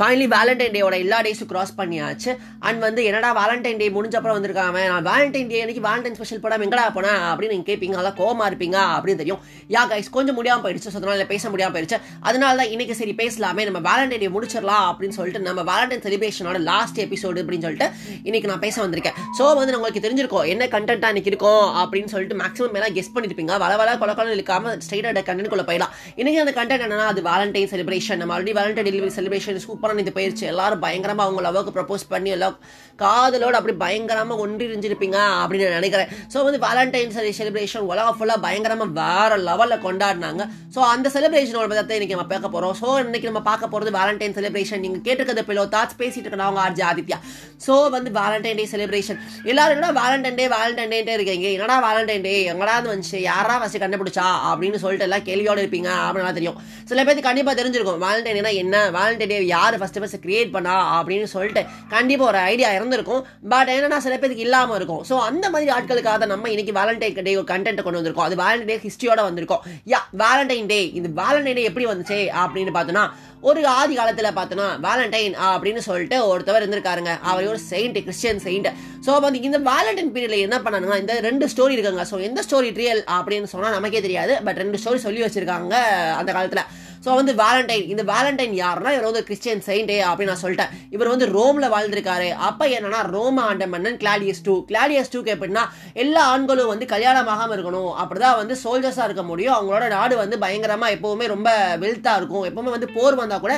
Finally Valentine டேயோட எல்லா டேஸும் cross பண்ணியாச்சு. And வந்து என்னடா வேலண்டைன் டே முடிஞ்சப்பறம் வந்திருக்காங்க நான் வேலண்டைன் டே அன்னைக்கு வேலண்டைன் ஸ்பெஷல் படம் எங்கடா போனேன் அப்படின்னு நீங்க கேட்பீங்க நல்லா கோமா இருப்பீங்க. அப்படின்னு தெரியும். யா கைஸ் கொஞ்சம் முடியாம போயிடுச்சு. ஸோ அதனால பேச முடியாம போயிடுச்சு. அதனால தான் இன்னைக்கு சரி பேசலாமே. நம்ம வேலண்டைன் டே முடிச்சிடலாம் அப்படின்னு சொல்லிட்டு நம்ம வேலண்டைன் செலிப்ரேஷனோட லாஸ்ட் எபிசோடு அப்படின்னு சொல்லிட்டு இன்னைக்கு நான் பேச வந்திருக்கேன். ஸோ வந்து உங்களுக்கு தெரிஞ்சிருக்கும். என்ன கண்டென்ட்டா இன்னைக்கு இருக்கும் அப்படின்னு சொல்லிட்டு மேக்ஸிமம் எல்லாம் கெஸ் பண்ணிருப்பீங்க. வள வள கொல கொலம் இழுக்காம ஸ்ட்ரைட்டாக கண்டென்ட் குள்ள போயிடலாம். இன்னைக்கு அந்த கண்டென்ட் என்னன்னா அது வேலண்டைன் செலிப்ரேஷன் நம்ம already Valentine delivery celebration super சூப்பரான இது போயிருச்சு. எல்லாரும் பயங்கரமாக அவங்க லவ்வுக்கு ப்ரப்போஸ் பண்ணி எல்லாம் காதலோடு அப்படி பயங்கரமாக ஒன்றிருந்திருப்பீங்க அப்படின்னு நான் நினைக்கிறேன். ஸோ வந்து வேலண்டைன் செலிப்ரேஷன் உலகம் ஃபுல்லாக பயங்கரமாக வேற லெவலில் கொண்டாடினாங்க. ஸோ அந்த செலிப்ரேஷனோட பத்தி இன்றைக்கி நம்ம பார்க்க போகிறோம் ஸோ இன்றைக்கி நம்ம பார்க்க போகிறது வேலண்டைன் செலிப்ரேஷன் நீங்கள் கேட்டுருக்கிறது பிலோ தாட்ஸ் பேசிட்டு இருக்கிறவங்க அவங்க ஆர்ஜி ஆதித்யா. ஸோ வந்து வேலண்டைன் டே செலிப்ரேஷன் எல்லாரும் என்னடா வேலண்டைன் டே வேலண்டைன் டே இருக்கீங்க? என்னடா வேலண்டைன் டே எங்கடா வந்துச்சு. யாரா வச்சு கண்டுபிடிச்சா? அப்படின்னு சொல்லிட்டு எல்லாம் கேள்வியோட இருப்பீங்க. அப்படின்னா தெரியும். சில பேருக்கு கண்டிப்பாக தெரிஞ்சிருக்கும். வேலண்டைன் என்ன? வேலண்டைன் டே யார் ஃபஸ்ட்டு ஃபஸ்ட்டு கிரியேட் பண்ணா அப்படின்னு சொல்லிட்டு கண்டிப்பாக ஒரு ஐடியா இருந்திருக்கும். பட் என்னன்னா சில பேருக்கு இல்லாமல் இருக்கும். ஸோ அந்த மாதிரி ஆட்களுக்காக நம்ம இன்னைக்கு வேலண்டைன் டே ஒரு கண்டென்ட் கொண்டு வந்திருக்கோம். அது வேலண்டைன் டே ஹிஸ்டரியோட வந்திருக்கோம். யா வேலண்டைன் டே இந்த வேலண்டைன் டே எப்படி வந்துச்சு அப்படின்னு பார்த்தோன்னா ஒரு ஆதி காலத்தில் பார்த்தோன்னா வேலண்டைன் அப்படின்னு சொல்லிட்டு ஒருத்தவர் இருந்திருக்காருங்க. அவர் ஒரு செயின்ட் கிறிஸ்டியன் செயின்ட் ஸோ வந்து இந்த வேலண்டைன் பீரியடில் என்ன பண்ணாங்கன்னா இந்த ரெண்டு ஸ்டோரி இருக்காங்க. ஸோ எந்த ஸ்டோரி ரியல் அப்படின்னு சொன்னால் நமக்கே தெரியாது. பட் ரெண்டு ஸ்டோரி சொல்லி வச்சிருக்காங்க அந்த காலத்தில். ஸோ வந்து வேலண்டைன் இந்த வேலண்டைன் யாருன்னா இவர் வந்து கிறிஸ்டியன் செயின்டே அப்படின்னு நான் சொல்லிட்டேன். இவர் வந்து ரோம்ல வாழ்ந்திருக்காரு. அப்ப என்னன்னா ரோம ஆண்ட மன்னன் கிளாடியஸ் டூ கிளாடியஸ் டூக்கு எப்படின்னா எல்லா ஆண்களும் வந்து கல்யாணம் ஆகாம இருக்கணும். அப்படிதான் வந்து சோல்ஜர்ஸா இருக்க முடியும். அவங்களோட நாடு வந்து பயங்கரமா எப்பவுமே ரொம்ப வெல்த்தா இருக்கும். எப்பவுமே வந்து போர் வந்தா கூட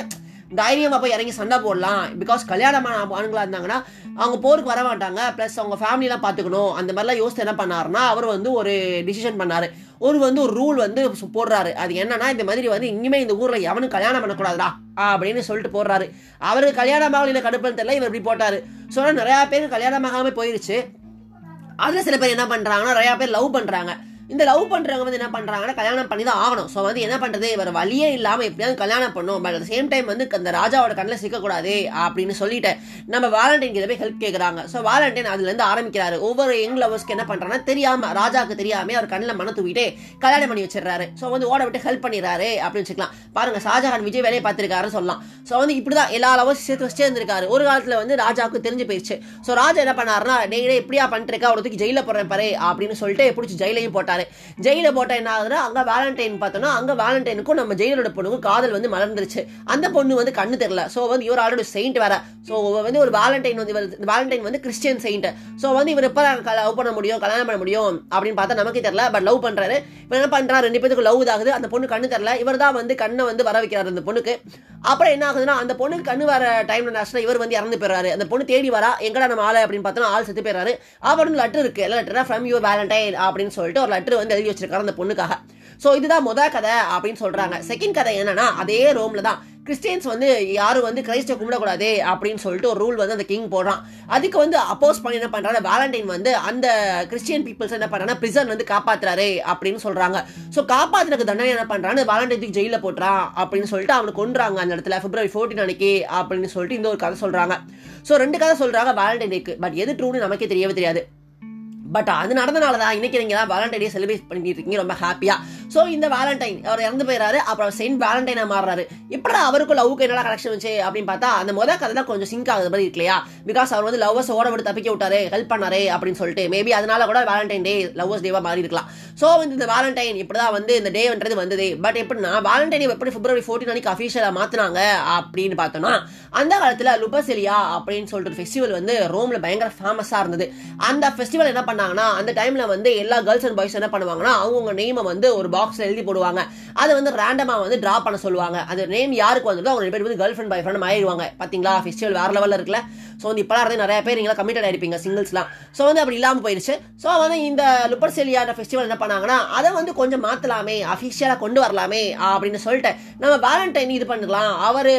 தைரியமாக போய் இறங்கி சண்டை போடலாம். பிகாஸ் கல்யாணமான ஆண்களாக இருந்தாங்கன்னா அவங்க போருக்கு வர மாட்டாங்க ப்ளஸ் அவங்க ஃபேமிலிலாம் பார்த்துக்கணும். அந்த மாதிரிலாம் யோசித்து என்ன பண்ணாருன்னா அவர் வந்து ஒரு டிசிஷன் பண்ணார். ஒரு வந்து ஒரு ரூல் வந்து போடுறாரு. அது என்னன்னா இந்த மாதிரி வந்து இனிமே இந்த ஊரில் எவனும் கல்யாணம் பண்ணக்கூடாதுடா அப்படின்னு சொல்லிட்டு போடுறாரு. அவருக்கு கல்யாணம் இல்லை கடுப்புன்னு தெரியல இவர் இப்படி போட்டார். ஸோ நிறையா பேர் கல்யாணமாகாமல் போயிருச்சு. அதில் சில பேர் என்ன பண்ணுறாங்கன்னா நிறையா பேர் லவ் பண்ணுறாங்க இந்த லவ் பண்ணுறவங்க வந்து என்ன பண்ணுறாங்கன்னா கல்யாணம் பண்ணி தான் ஆகணும். ஸோ வந்து என்ன பண்ணுறது இவர் வழியே இல்லாமல் எப்படியாவது கல்யாணம் பண்ணும். பட் அட் சேம் டைம் வந்து அந்த ராஜாவோட கண்ணில் சிக்கக்கூடாது அப்படின்னு சொல்லிட்டு நம்ம வாலண்டைன் கிட்ட போய் ஹெல்ப் கேட்குறாங்க ஸோ வாலண்டைன் அதுலேருந்து ஆரம்பிக்கிறாரு. ஒவ்வொரு யங் லவர்ஸ்க்கு என்ன பண்ணுறாங்கன்னா தெரியாமல் ராஜாவுக்கு தெரியாமல் அவர் கண்ணில் மன தூவிட்டு கல்யாணம் பண்ணி வச்சிடறாரு. ஸோ வந்து ஓட விட்டு ஹெல்ப் பண்ணிடுறாரு அப்படின்னு வச்சுக்கலாம். பாருங்க ஷாஜஹான் விஜய் வேலையை பார்த்துருக்காருன்னு சொல்லலாம். ஸோ வந்து இப்படி தான் எல்லா லவர்ஸ் சேர்த்து வச்சே இருந்திருக்காரு ஒரு காலத்தில் வந்து ராஜாவுக்கு தெரிஞ்சு போயிடுச்சு. ஸோ ராஜா என்ன பண்ணாருன்னா டெய்லி எப்படியா பண்ணிட்டு இருக்கா? ஒரு தூக்கி போடுறேன் பாரு அப்படின்னு சொல்லிட்டு பிடிச்சி ஜெயிலையும் போட்டார். ஜெயில போட்ட என்ன ஆகுதுன்னா அங்க வேலண்டைன் பார்த்தோம்னா அங்க வேலண்டைனுக்கும் நம்ம ஜெயிலோட பொண்ணுக்கும் காதல் வந்து மலர்ந்துருச்சு. அந்த பொண்ணு வந்து கண்ணு தெரியல. ஸோ வந்து இவர் ஆல்ரெடி செயின்ட் வேற. ஸோ வந்து ஒரு வேலண்டைன் வந்து இவர் வேலண்டைன் வந்து கிறிஸ்டியன் செயின்ட் ஸோ வந்து இவர் எப்போ லவ் பண்ண முடியும் கல்யாணம் பண்ண முடியும் அப்படின்னு பார்த்தா நமக்கே தெரியல. பட் லவ் பண்றாரு. இவர் என்ன பண்றாரு? ரெண்டு பேருக்கு லவ் இதாகுது. அந்த பொண்ணு கண்ணு தெரியல. இவர் தான் வந்து கண்ணை வந்து வர வைக்கிறாரு அந்த பொண்ணுக்கு. அப்புறம் என்ன ஆகுதுன்னா அந்த பொண்ணுக்கு கண்ணு வர டைம்ல நேஷனல் இவர் வந்து இறந்து போயிறாரு அந்த பொண்ணு தேடி வரா எங்கடா நம்ம ஆளு அப்படின்னு பார்த்தோன்னா ஆள் செத்து போயிறாரு அவருக்கு லெட்டர் இருக்கு. எல்லா லெட்டர் ஃப்ரம் யூர் வேலண்டைன் அப்படின்னு சொல்லிட்டு ஒரு லெட்டர் வந்து எழுதி வச்சிருக்காரு அந்த பொண்ணுக்காக. ஸோ இதுதான் முதல் கதை அப்படின்னு சொல்றாங்க. செகண்ட் கதை என்னன்னா அதே ரோம்ல தான். கிறிஸ்டியன்ஸ் வந்து யாரும் வந்து கிரைஸ்ட கும்பிடக்கூடாது அப்படின்னு சொல்லிட்டு ஒரு ரூல் வந்து அந்த கிங் போடுறான். அதுக்கு வந்து அப்போஸ் பண்ணி என்ன பண்றாங்க வேலண்டைன் வந்து அந்த கிறிஸ்டியன் பீப்புள்ஸ் என்ன பண்றாங்க பிரிசன் வந்து காப்பாத்துறாரு அப்படின்னு சொல்றாங்க. ஸோ காப்பாத்துறதுக்கு தண்டனை என்ன பண்றாங்க வேலண்டைன் ஜெயில போட்டுறான் அப்படின்னு சொல்லிட்டு அவனுக்கு கொண்டுறாங்க அந்த இடத்துல. பிப்ரவரி ஃபோர்டீன் அன்னைக்கு அப்படின்னு சொல்லிட்டு இந்த ஒரு கதை சொல்றாங்க. ஸோ ரெண்டு கதை சொல்றாங்க வேலண்டைன் டேக்கு. பட் எது ட்ரூன்னு நமக்கே தெரியவே தெரியாது. பட் அது நடந்தனால தான் இன்னைக்கு நீங்க வேலண்டைன் டே செலிப்ரேட் பண்ணிட்டு இருக்கீங்க ரொம்ப ஹாப்பியா ஸோ இந்த வேலண்டைன் அவர் இறந்து போயிறாரு. அப்புறம் செயின்ட் வேலண்டைனா மாறுறாரு. இப்படா அவருக்கும் லவ்வுக்கு என்னடா கனெக்ஷன் வச்சு அப்படின்னு பார்த்தா அந்த முதல் கதை தான் கொஞ்சம் சிங்க் ஆகுது மாதிரி இல்லையா? பிகாஸ் அவர் வந்து லவ்வர்ஸ் ஓட விட்டு தப்பிக்க விட்டாரு ஹெல்ப் பண்ணாரு அப்படின்னு சொல்லிட்டு. மேபி அதனால கூட வேலண்டைன் டே லவ்வர்ஸ் டேவா மாறி இருக்கலாம். ஸோ வந்து இந்த வேலண்டைன் இப்படிதான் வந்து இந்த டேன்றது வந்தது. பட் எப்படின்னா வேலண்டைன் எப்படி பிப்ரவரி ஃபோர்டீன் அன்னைக்கு அஃபீஷியலாக மாத்தினாங்க அப்படின்னு பார்த்தோம்னா அந்த காலத்தில் லுபசெலியா அப்படின்னு சொல்லிட்டு ஃபெஸ்டிவல் வந்து ரோமில் பயங்கர ஃபேமஸாக இருந்தது. அந்த ஃபெஸ்டிவல் என்ன பண்ணாங்கன்னா அந்த டைமில் வந்து எல்லா கேர்ள்ஸ் அண்ட் பாய்ஸ் என்ன பண்ணுவாங்கன்னா அவங்கவுங்க நேமை வந்து ஒரு பாக்ஸில் எழுதி போடுவாங்க. அதை வந்து ரேண்டமாக வந்து ட்ரா பண்ண சொல்லுவாங்க. அந்த நேம் யாருக்கு வந்ததோ அவங்க ரெண்டு பேர் வந்து கேர்ள் ஃப்ரெண்ட் பாய் ஃப்ரெண்ட் ஆயிடுவாங்க பார்த்தீங்களா ஃபெஸ்டிவல் வேறு லெவலில் இருக்குல்ல. ஸோ வந்து இப்போலாம் இருந்து நிறைய பேர் நீங்களாம் கமிட்டட் ஆயிருப்பீங்க சிங்கிள்ஸ்லாம் ஸோ வந்து அப்படி இல்லாமல் போயிடுச்சு ஸோ வந்து இந்த லுப்பர் செலியான ஃபெஸ்டிவல் என்ன பண்ணாங்கன்னா அதை வந்து கொஞ்சம் மாற்றலாமே அஃபிஷியலாக கொண்டு வரலாமே அப்படின்னு சொல்லிட்டு நம்ம வேலண்டைன் இது பண்ணிக்கலாம் அவர்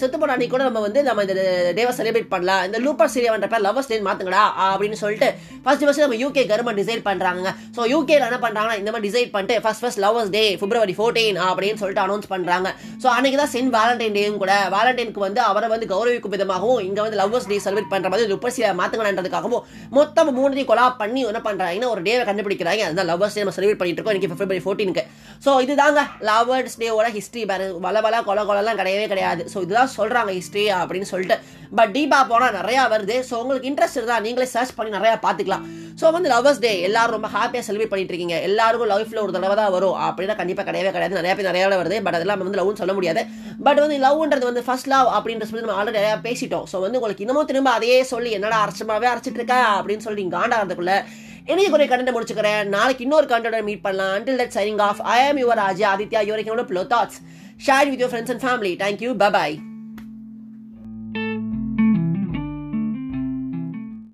செத்து போன அன்னைக்கு கூட நம்ம வந்து நம்ம இந்த டேவை செலிப்ரேட் பண்ணலாம். இந்த லூப்பர் செலியான்ற பேர் லவர்ஸ் டே மாற்றுங்கடா அப்படின்னு சொல்லிட்டு ஃபர்ஸ்ட் ஃபர்ஸ்ட் நம்ம யூகே கவர்மெண்ட் டிசைட் பண்ணுறாங்க ஸோ யூகே என்ன பண்ணுறாங்கன்னா இந்த மாதிரி டிசைட் பண்ணிட்டு first first lovers day February fourteen அப்படின்னு சொல்லிட்டு அனௌன்ஸ் பண்ணுறாங்க ஸோ அன்னைக்கு தான் சென்ட் வேலண்டைன் டேயும் கூட வேலண்டைனுக்கு வந்து அவரை வந்து கௌரவிக்கும் விதமாகவும் இங்கே வந்து லவர்ஸ் டே செலிப்ரேட் பண்ற மாதிரி லூப்பர் சீரியா மாத்துங்கன்றதுக்காகவும் மொத்தம் மூணுத்தையும் கொலா பண்ணி என்ன பண்றாங்கன்னா ஒரு டேவை கண்டுபிடிக்கிறாங்க. அதுதான் லவர்ஸ் டே நம்ம செலிப்ரேட் பண்ணிட்டு இருக்கோம். இன்னைக்கு பிப்ரவரி ஃபோர்டீனுக்கு ஸோ இதுதாங்க லவர்ஸ் டேவோட ஹிஸ்ட்ரி வேறு வள வள கொல கொலலாம் கிடையவே கிடையாது. ஸோ இதுதான் சொல்கிறாங்க ஹிஸ்ட்ரி அப்படின்னு சொல்லிட்டு. பட் டீப்பா போனால் நிறையா வருது. ஸோ உங்களுக்கு இன்ட்ரெஸ்ட் இருந்தால் நீங்களே சர்ச் பண்ணி நிறையா பார்த்துக்கலாம். ஸோ வந்து லவர்ஸ் டே எல்லாரும் ரொம்ப ஹாப்பியாக செலிப்ரேட் பண்ணிட்டு இருக்கீங்க. எல்லாருக்கும் லைஃப்பில் ஒரு தடவை தான் வரும். அப்படின்னா கண்டிப்பாக கிடையவே கிடையாது. நிறைய பேர் நிறைய வருது. பட் அதெல்லாம் வந்து லவ்னு சொல்ல முடியாது. பட் வந்து லவ்ன்றது வந்து ஃபர்ஸ்ட் லவ் அப்படின்ற சொல்லி நம்ம ஆல்ரெடி நிறையா பேசிட்டோம். ஸோ வந்து உங்களுக்கு இன்னமும் திரும்ப அதையே சொல்லி என்னடா அரசமாகவே அரைச்சிட்டு இருக்கா அப்படின்னு சொல்லி காண்டா காண்டாகிறதுக்குள்ள இன்னைக்கு ஒரு கண்டென்ட் முடிச்சுக்கிறேன் நாளைக்கு இன்னொரு கண்டென்ட் மீட் பண்ணலாம் until that signing off I am your RJ Aditya your flow thoughts share with your friends and family thank you bye bye